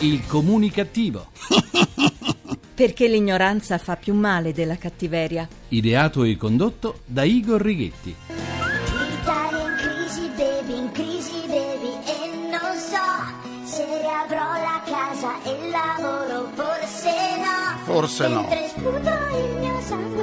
Il comunicativo. Perché l'ignoranza fa più male della cattiveria. Ideato e condotto da Igor Righetti. L'Italia in crisi, baby, in crisi, baby, e non so se riavrò la casa e il lavoro, forse no. Forse no. Mentre sputo il mio sangue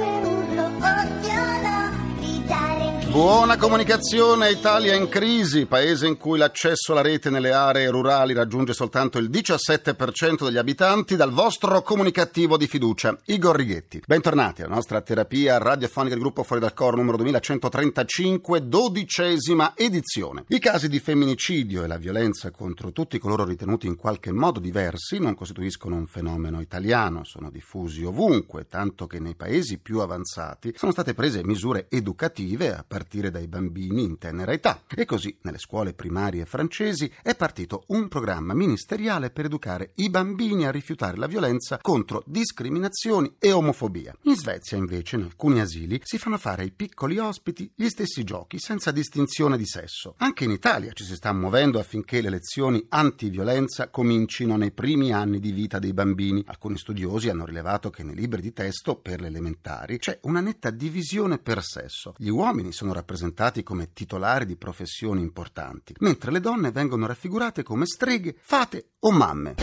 Buona comunicazione, Italia in crisi, paese in cui l'accesso alla rete nelle aree rurali raggiunge soltanto il 17% degli abitanti, dal vostro comunicativo di fiducia, Igor Righetti. Bentornati alla nostra terapia radiofonica del gruppo Fuori dal Coro numero 2135, dodicesima edizione. I casi di femminicidio e la violenza contro tutti coloro ritenuti in qualche modo diversi non costituiscono un fenomeno italiano, sono diffusi ovunque, tanto che nei paesi più avanzati sono state prese misure educative a partire dai bambini in tenera età. E così nelle scuole primarie francesi è partito un programma ministeriale per educare i bambini a rifiutare la violenza contro discriminazioni e omofobia. In Svezia invece in alcuni asili si fanno fare ai piccoli ospiti gli stessi giochi senza distinzione di sesso. Anche in Italia ci si sta muovendo affinché le lezioni antiviolenza comincino nei primi anni di vita dei bambini. Alcuni studiosi hanno rilevato che nei libri di testo per le elementari c'è una netta divisione per sesso. Gli uomini sono rappresentati come titolari di professioni importanti, mentre le donne vengono raffigurate come streghe, fate o mamme.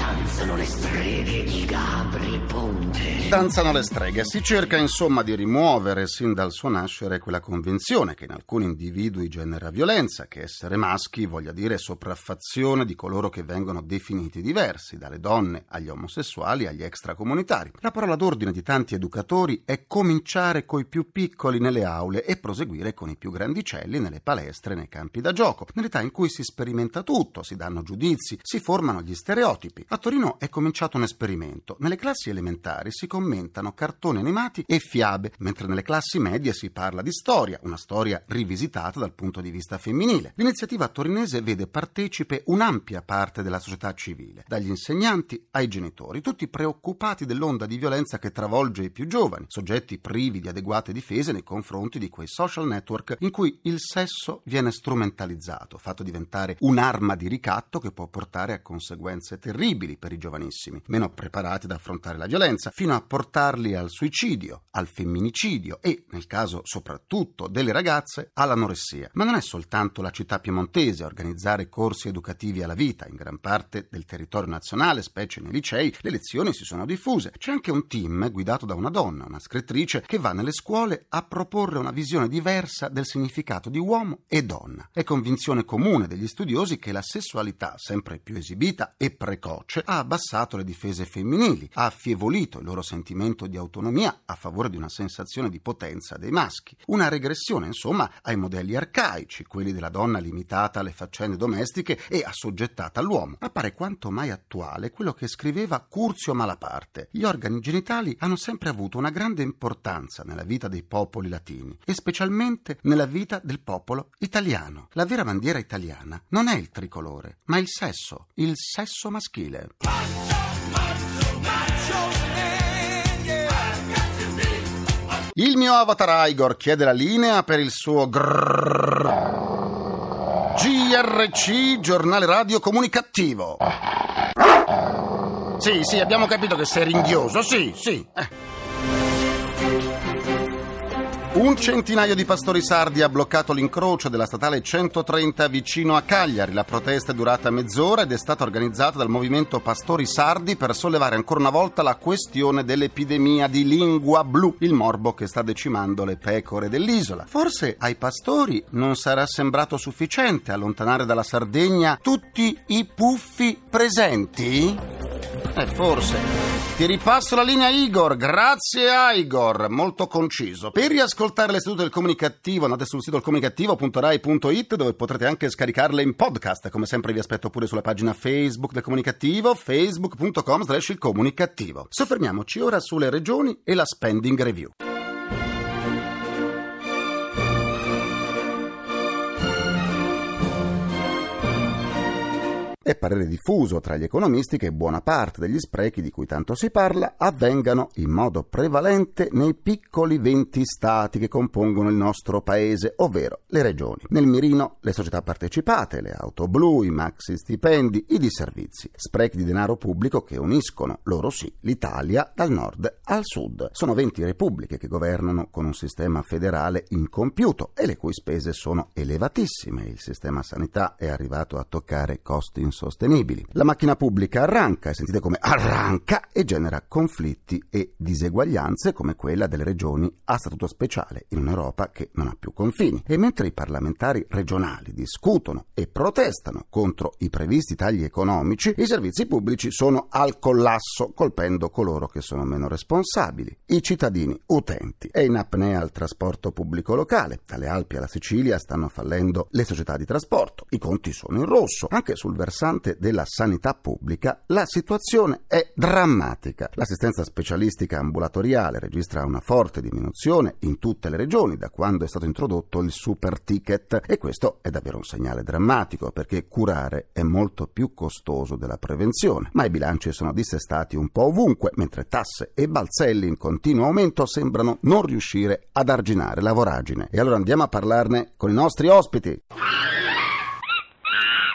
Danzano le streghe. Si cerca insomma di rimuovere sin dal suo nascere quella convinzione che in alcuni individui genera violenza, che essere maschi voglia dire sopraffazione di coloro che vengono definiti diversi, dalle donne agli omosessuali agli extracomunitari. La parola d'ordine di tanti educatori è cominciare coi più piccoli nelle aule e proseguire con i più grandicelli nelle palestre nei campi da gioco, nell'età in cui si sperimenta tutto, si danno giudizi, si formano gli stereotipi. A Torino è cominciato un esperimento. Nelle classi elementari si commentano cartoni animati e fiabe, mentre nelle classi medie si parla di storia, una storia rivisitata dal punto di vista femminile. L'iniziativa torinese vede partecipe un'ampia parte della società civile, dagli insegnanti ai genitori, tutti preoccupati dell'onda di violenza che travolge i più giovani, soggetti privi di adeguate difese nei confronti di quei social network in cui il sesso viene strumentalizzato, fatto diventare un'arma di ricatto che può portare a conseguenze terribili per i giovanissimi, meno preparati ad affrontare la violenza, fino a portarli al suicidio, al femminicidio e, nel caso soprattutto delle ragazze, all'anoressia. Ma non è soltanto la città piemontese a organizzare corsi educativi alla vita, in gran parte del territorio nazionale, specie nei licei, le lezioni si sono diffuse. C'è anche un team guidato da una donna, una scrittrice, che va nelle scuole a proporre una visione diversa del significato di uomo e donna. È convinzione comune degli studiosi che la sessualità, sempre più esibita e precoce, ha abbassato le difese femminili, ha affievolito il loro sentimento di autonomia a favore di una sensazione di potenza dei maschi. Una regressione, insomma, ai modelli arcaici, quelli della donna limitata alle faccende domestiche e assoggettata all'uomo. Appare quanto mai attuale quello che scriveva Curzio Malaparte. Gli organi genitali hanno sempre avuto una grande importanza nella vita dei popoli latini e specialmente nella vita del popolo italiano. La vera bandiera italiana non è il tricolore, ma il sesso, il sesso maschile. Il mio avatar Igor chiede la linea per il suo grrrr. GRC, giornale radio comunicativo. Sì, sì, abbiamo capito che sei ringhioso, sì, sì. Eh. Un centinaio di pastori sardi ha bloccato l'incrocio della statale 130 vicino a Cagliari. La protesta è durata mezz'ora ed è stata organizzata dal movimento Pastori Sardi per sollevare ancora una volta la questione dell'epidemia di lingua blu, il morbo che sta decimando le pecore dell'isola. Forse ai pastori non sarà sembrato sufficiente allontanare dalla Sardegna tutti i puffi presenti? Eh, forse. Ti ripasso la linea Igor, grazie Igor, molto conciso. Per riascoltare le sedute del comunicativo andate sul sito comunicativo.rai.it dove potrete anche scaricarle in podcast. Come sempre vi aspetto pure sulla pagina Facebook del comunicativo, facebook.com slash il comunicativo. Soffermiamoci ora sulle regioni e la spending review. È parere diffuso tra gli economisti che buona parte degli sprechi di cui tanto si parla avvengano in modo prevalente nei piccoli 20 stati che compongono il nostro paese, ovvero le regioni. Nel mirino le società partecipate, le auto blu, i maxi stipendi, i disservizi. Sprechi di denaro pubblico che uniscono, loro sì, l'Italia dal nord al sud. Sono 20 repubbliche che governano con un sistema federale incompiuto e le cui spese sono elevatissime. Il sistema sanità è arrivato a toccare costi insostenibili. La macchina pubblica arranca, sentite come arranca, e genera conflitti e diseguaglianze come quella delle regioni a statuto speciale in un'Europa che non ha più confini. E mentre i parlamentari regionali discutono e protestano contro i previsti tagli economici, i servizi pubblici sono al collasso, colpendo coloro che sono meno responsabili, i cittadini utenti. È in apnea il trasporto pubblico locale. Dalle Alpi alla Sicilia stanno fallendo le società di trasporto. I conti sono in rosso. Anche sul versante della sanità pubblica la situazione è drammatica. L'assistenza specialistica ambulatoriale registra una forte diminuzione in tutte le regioni da quando è stato introdotto il super ticket e questo è davvero un segnale drammatico perché curare è molto più costoso della prevenzione. Ma i bilanci sono dissestati un po' ovunque, mentre tasse e balzelli in continuo aumento sembrano non riuscire ad arginare la voragine. E allora andiamo a parlarne con i nostri ospiti.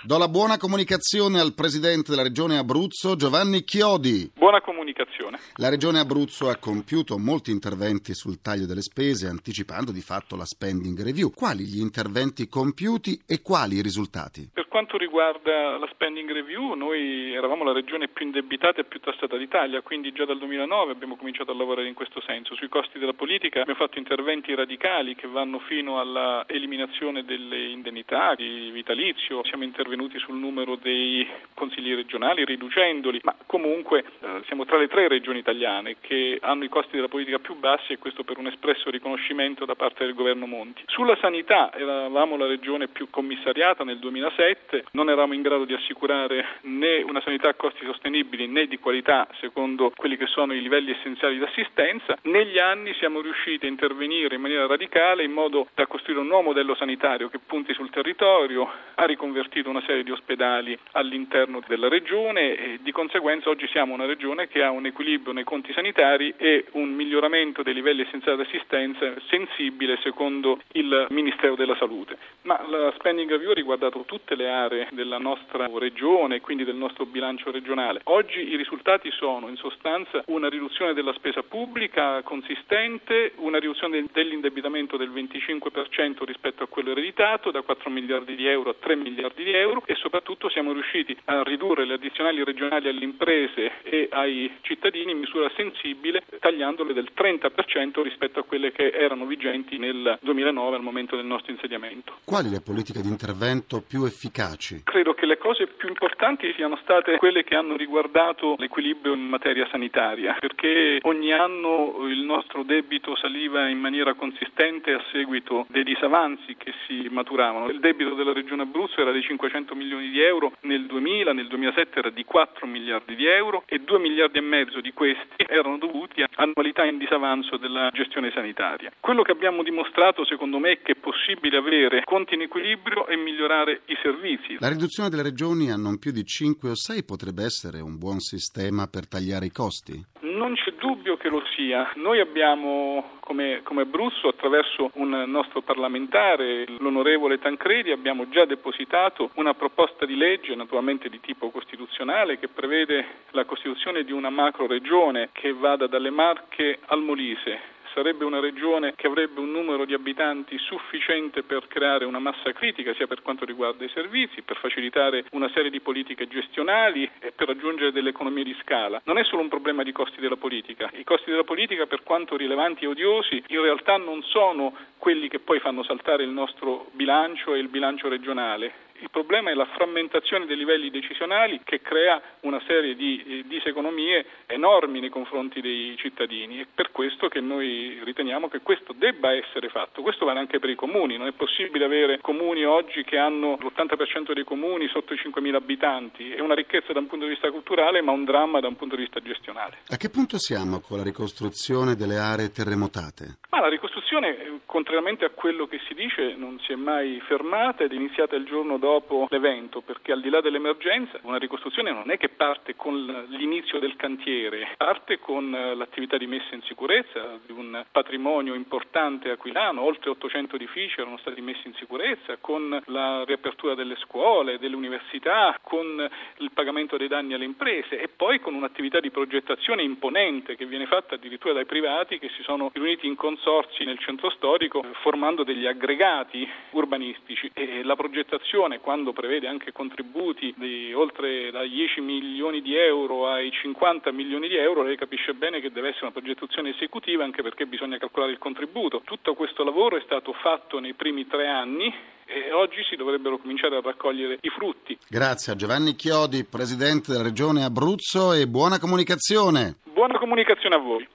Do la buona comunicazione al presidente della regione Abruzzo, Giovanni Chiodi. Buona comunicazione. La regione Abruzzo ha compiuto molti interventi sul taglio delle spese, anticipando di fatto la spending review. Quali gli interventi compiuti e quali i risultati? Per quanto riguarda la spending review, noi eravamo la regione più indebitata e più tassata d'Italia, quindi già dal 2009 abbiamo cominciato a lavorare in questo senso. Sui costi della politica abbiamo fatto interventi radicali che vanno fino alla eliminazione delle indennità di vitalizio. Siamo intervenuti sul numero dei consigli regionali riducendoli, ma comunque eh, siamo tra le tre regioni italiane che hanno i costi della politica più bassi e questo per un espresso riconoscimento da parte del governo Monti. Sulla sanità eravamo la regione più commissariata nel 2007 non eravamo in grado di assicurare né una sanità a costi sostenibili né di qualità secondo quelli che sono i livelli essenziali di assistenza. Negli anni siamo riusciti a intervenire in maniera radicale in modo da costruire un nuovo modello sanitario che punti sul territorio, ha riconvertito una serie di ospedali all'interno della regione e di conseguenza oggi siamo una regione che ha un equilibrio nei conti sanitari e un miglioramento dei livelli essenziali di assistenza sensibile secondo il Ministero della Salute. Ma la spending review ha riguardato tutte le aree della nostra regione e quindi del nostro bilancio regionale. Oggi i risultati sono in sostanza una riduzione della spesa pubblica consistente, una riduzione dell'indebitamento del 25% rispetto a quello ereditato da 4 miliardi di euro a 3 miliardi di euro e soprattutto siamo riusciti a ridurre le addizionali regionali alle imprese e ai cittadini in misura sensibile tagliandole del 30% rispetto a quelle che erano vigenti nel 2009 al momento del nostro insediamento. Quali le politiche di intervento più efficaci? Efficaci? Credo che le cose più importanti siano state quelle che hanno riguardato l'equilibrio in materia sanitaria, perché ogni anno il nostro debito saliva in maniera consistente a seguito dei disavanzi che si maturavano. Il debito della Regione Abruzzo era di 500 milioni di euro nel 2000, nel 2007 era di 4 miliardi di euro e 2 miliardi e mezzo di questi erano dovuti a annualità in disavanzo della gestione sanitaria. Quello che abbiamo dimostrato secondo me è che è possibile avere conti in equilibrio e migliorare i servizi servizi. La riduzione delle regioni a non più di 5 o 6 potrebbe essere un buon sistema per tagliare i costi? Non c'è dubbio che lo sia. Noi abbiamo come, come Abruzzo, attraverso un nostro parlamentare, l'onorevole Tancredi, abbiamo già depositato una proposta di legge, naturalmente di tipo costituzionale, che prevede la costituzione di una macro regione che vada dalle Marche al Molise sarebbe una regione che avrebbe un numero di abitanti sufficiente per creare una massa critica sia per quanto riguarda i servizi, per facilitare una serie di politiche gestionali e per raggiungere delle economie di scala. Non è solo un problema di costi della politica. I costi della politica, per quanto rilevanti e odiosi, in realtà non sono quelli che poi fanno saltare il nostro bilancio e il bilancio regionale il problema è la frammentazione dei livelli decisionali che crea una serie di eh, diseconomie enormi nei confronti dei cittadini. È per questo che noi riteniamo che questo debba essere fatto. Questo vale anche per i comuni. Non è possibile avere comuni oggi che hanno l'80% dei comuni sotto i 5.000 abitanti. È una ricchezza da un punto di vista culturale, ma un dramma da un punto di vista gestionale. A che punto siamo con la ricostruzione delle aree terremotate? Ma la ricostruzione, contrariamente a quello che si dice, non si è mai fermata ed è iniziata il giorno dopo dopo l'evento, perché al di là dell'emergenza una ricostruzione non è che parte con l'inizio del cantiere, parte con l'attività di messa in sicurezza di un patrimonio importante aquilano, oltre 800 edifici erano stati messi in sicurezza, con la riapertura delle scuole, delle università, con il pagamento dei danni alle imprese e poi con un'attività di progettazione imponente che viene fatta addirittura dai privati che si sono riuniti in consorzi nel centro storico formando degli aggregati urbanistici. E la progettazione quando prevede anche contributi di oltre dai 10 milioni di euro ai 50 milioni di euro lei capisce bene che deve essere una progettazione esecutiva anche perché bisogna calcolare il contributo. Tutto questo lavoro è stato fatto nei primi tre anni e oggi si dovrebbero cominciare a raccogliere i frutti. Grazie a Giovanni Chiodi, Presidente della Regione Abruzzo e buona comunicazione. Buona comunicazione a voi.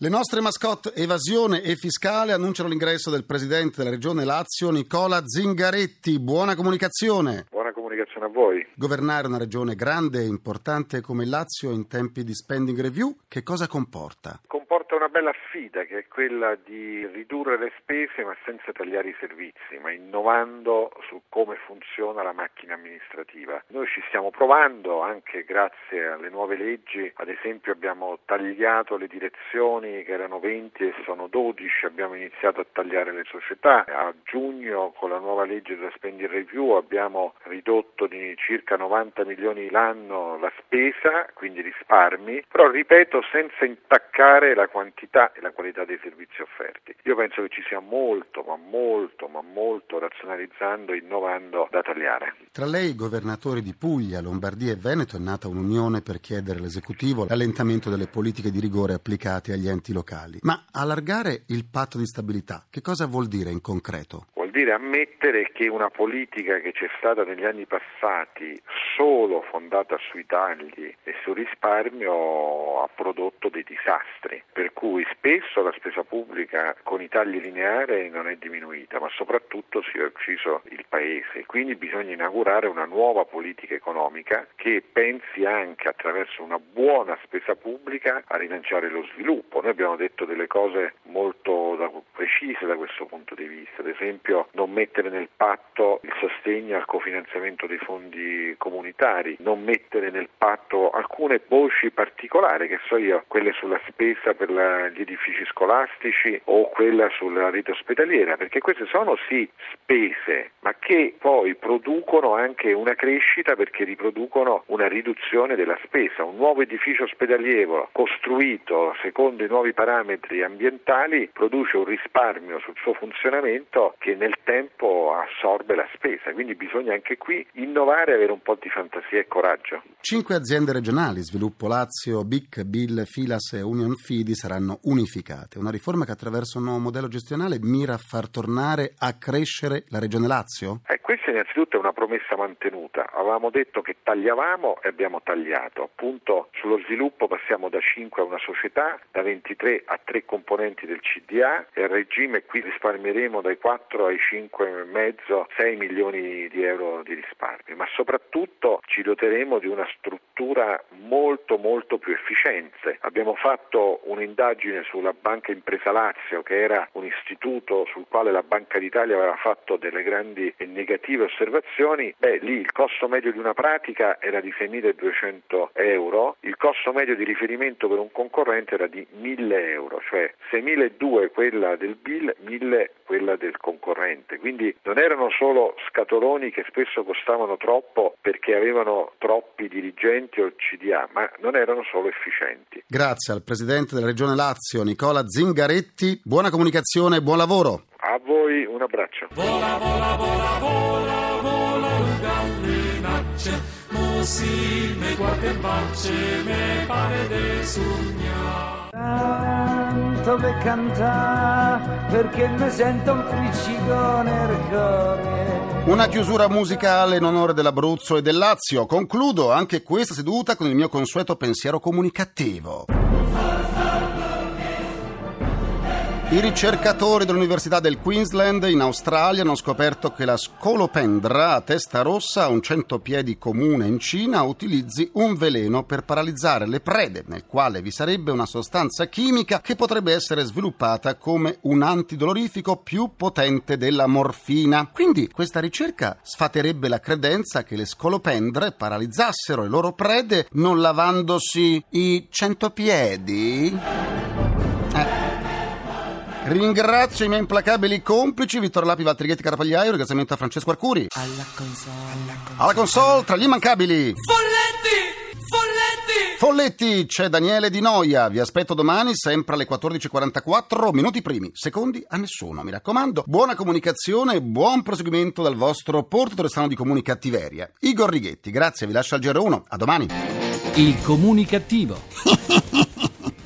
Le nostre mascotte evasione e fiscale annunciano l'ingresso del Presidente della Regione Lazio Nicola Zingaretti. Buona comunicazione. Buona comunicazione a voi. Governare una regione grande e importante come il Lazio in tempi di spending review, che cosa comporta? Comporta una bella sfida che è quella di ridurre le spese ma senza tagliare i servizi, ma innovando su come funziona la macchina amministrativa. Noi ci stiamo provando anche grazie alle nuove leggi, ad esempio abbiamo tagliato le direzioni che erano 20 e sono 12, abbiamo iniziato a tagliare le società. A giugno con la nuova legge della spending review abbiamo ridotto di circa 90 milioni l'anno la spesa, quindi risparmi, però ripeto senza intaccare la quantità e la qualità dei servizi offerti. Io penso che ci sia molto, ma molto, ma molto razionalizzando, innovando da tagliare. Tra lei, governatori di Puglia, Lombardia e Veneto, è nata un'unione per chiedere all'esecutivo l'allentamento delle politiche di rigore applicate agli enti locali. Ma allargare il patto di stabilità, che cosa vuol dire in concreto? Vuol dire ammettere che una politica che c'è stata negli anni passati solo fondata sui tagli e sul risparmio ha prodotto dei disastri, per cui spesso la spesa pubblica con i tagli lineari non è diminuita, ma soprattutto si è ucciso il paese. Quindi bisogna inaugurare una nuova politica economica che pensi anche attraverso una buona spesa pubblica a rilanciare lo sviluppo. Noi abbiamo detto delle cose molto precise da questo punto di vista, ad esempio non mettere nel patto il sostegno al cofinanziamento dei fondi comunitari, non mettere nel patto alcune voci particolari, che so io, quelle sulla spesa per la, gli edifici scolastici o quella sulla rete ospedaliera, perché queste sono sì spese, ma che poi producono anche una crescita perché riproducono una riduzione della spesa. Un nuovo edificio ospedaliero costruito secondo i nuovi parametri ambientali produce un risparmio sul suo funzionamento che nel tempo assorbe la spesa, quindi bisogna anche qui innovare e avere un po' di fantasia e coraggio. Cinque aziende regionali, Sviluppo Lazio, BIC, BIL, Filas e Union Fidi saranno unificate. Una riforma che attraverso un nuovo modello gestionale mira a far tornare a crescere la regione Lazio? Eh, questa innanzitutto è una promessa mantenuta. Avevamo detto che tagliavamo e abbiamo tagliato. Appunto sullo sviluppo passiamo da 5 a una società, da 23 a 3 componenti del CDA e a regime qui risparmieremo dai 4 ai 5,5, 6 milioni di euro di risparmio, ma soprattutto ci doteremo di una struttura molto molto più efficiente. Abbiamo fatto un'indagine sulla Banca Impresa Lazio che era un istituto sul quale la Banca d'Italia aveva fatto delle grandi e negative osservazioni. Beh, lì il costo medio di una pratica era di 6.200 euro, il costo medio di riferimento per un concorrente era di 1.000 euro, cioè 6.200 quella del bill, 1.000 quella del concorrente. Quindi non erano solo scatoloni che spesso costavano troppo perché avevano troppi dirigenti o CDA, ma non erano solo efficienti. Grazie al Presidente della Regione Lazio, Nicola Zingaretti. Buona comunicazione e buon lavoro. A voi un abbraccio. Vola, vola, vola, vola, vola, così me qualche pace me pare de sognare. Canto per cantare perché mi sento un friccico nel cuore. Una chiusura musicale in onore dell'Abruzzo e del Lazio. Concludo anche questa seduta con il mio consueto pensiero comunicativo. I ricercatori dell'Università del Queensland in Australia hanno scoperto che la scolopendra a testa rossa un centopiedi comune in Cina utilizzi un veleno per paralizzare le prede, nel quale vi sarebbe una sostanza chimica che potrebbe essere sviluppata come un antidolorifico più potente della morfina. Quindi questa ricerca sfaterebbe la credenza che le scolopendre paralizzassero le loro prede non lavandosi i centopiedi? Ringrazio i miei implacabili complici Vittorio Lapi, Valtrighetti, Carapagliaio, ringraziamento a Francesco Arcuri. Alla console. Alla console, tra gli immancabili. Folletti! Folletti! Folletti, c'è Daniele Di Noia. Vi aspetto domani, sempre alle 14.44, minuti primi, secondi a nessuno. Mi raccomando, buona comunicazione e buon proseguimento dal vostro portatore strano di comunicattiveria. Igor Righetti, grazie, vi lascio al GR1. A domani. Il comunicativo.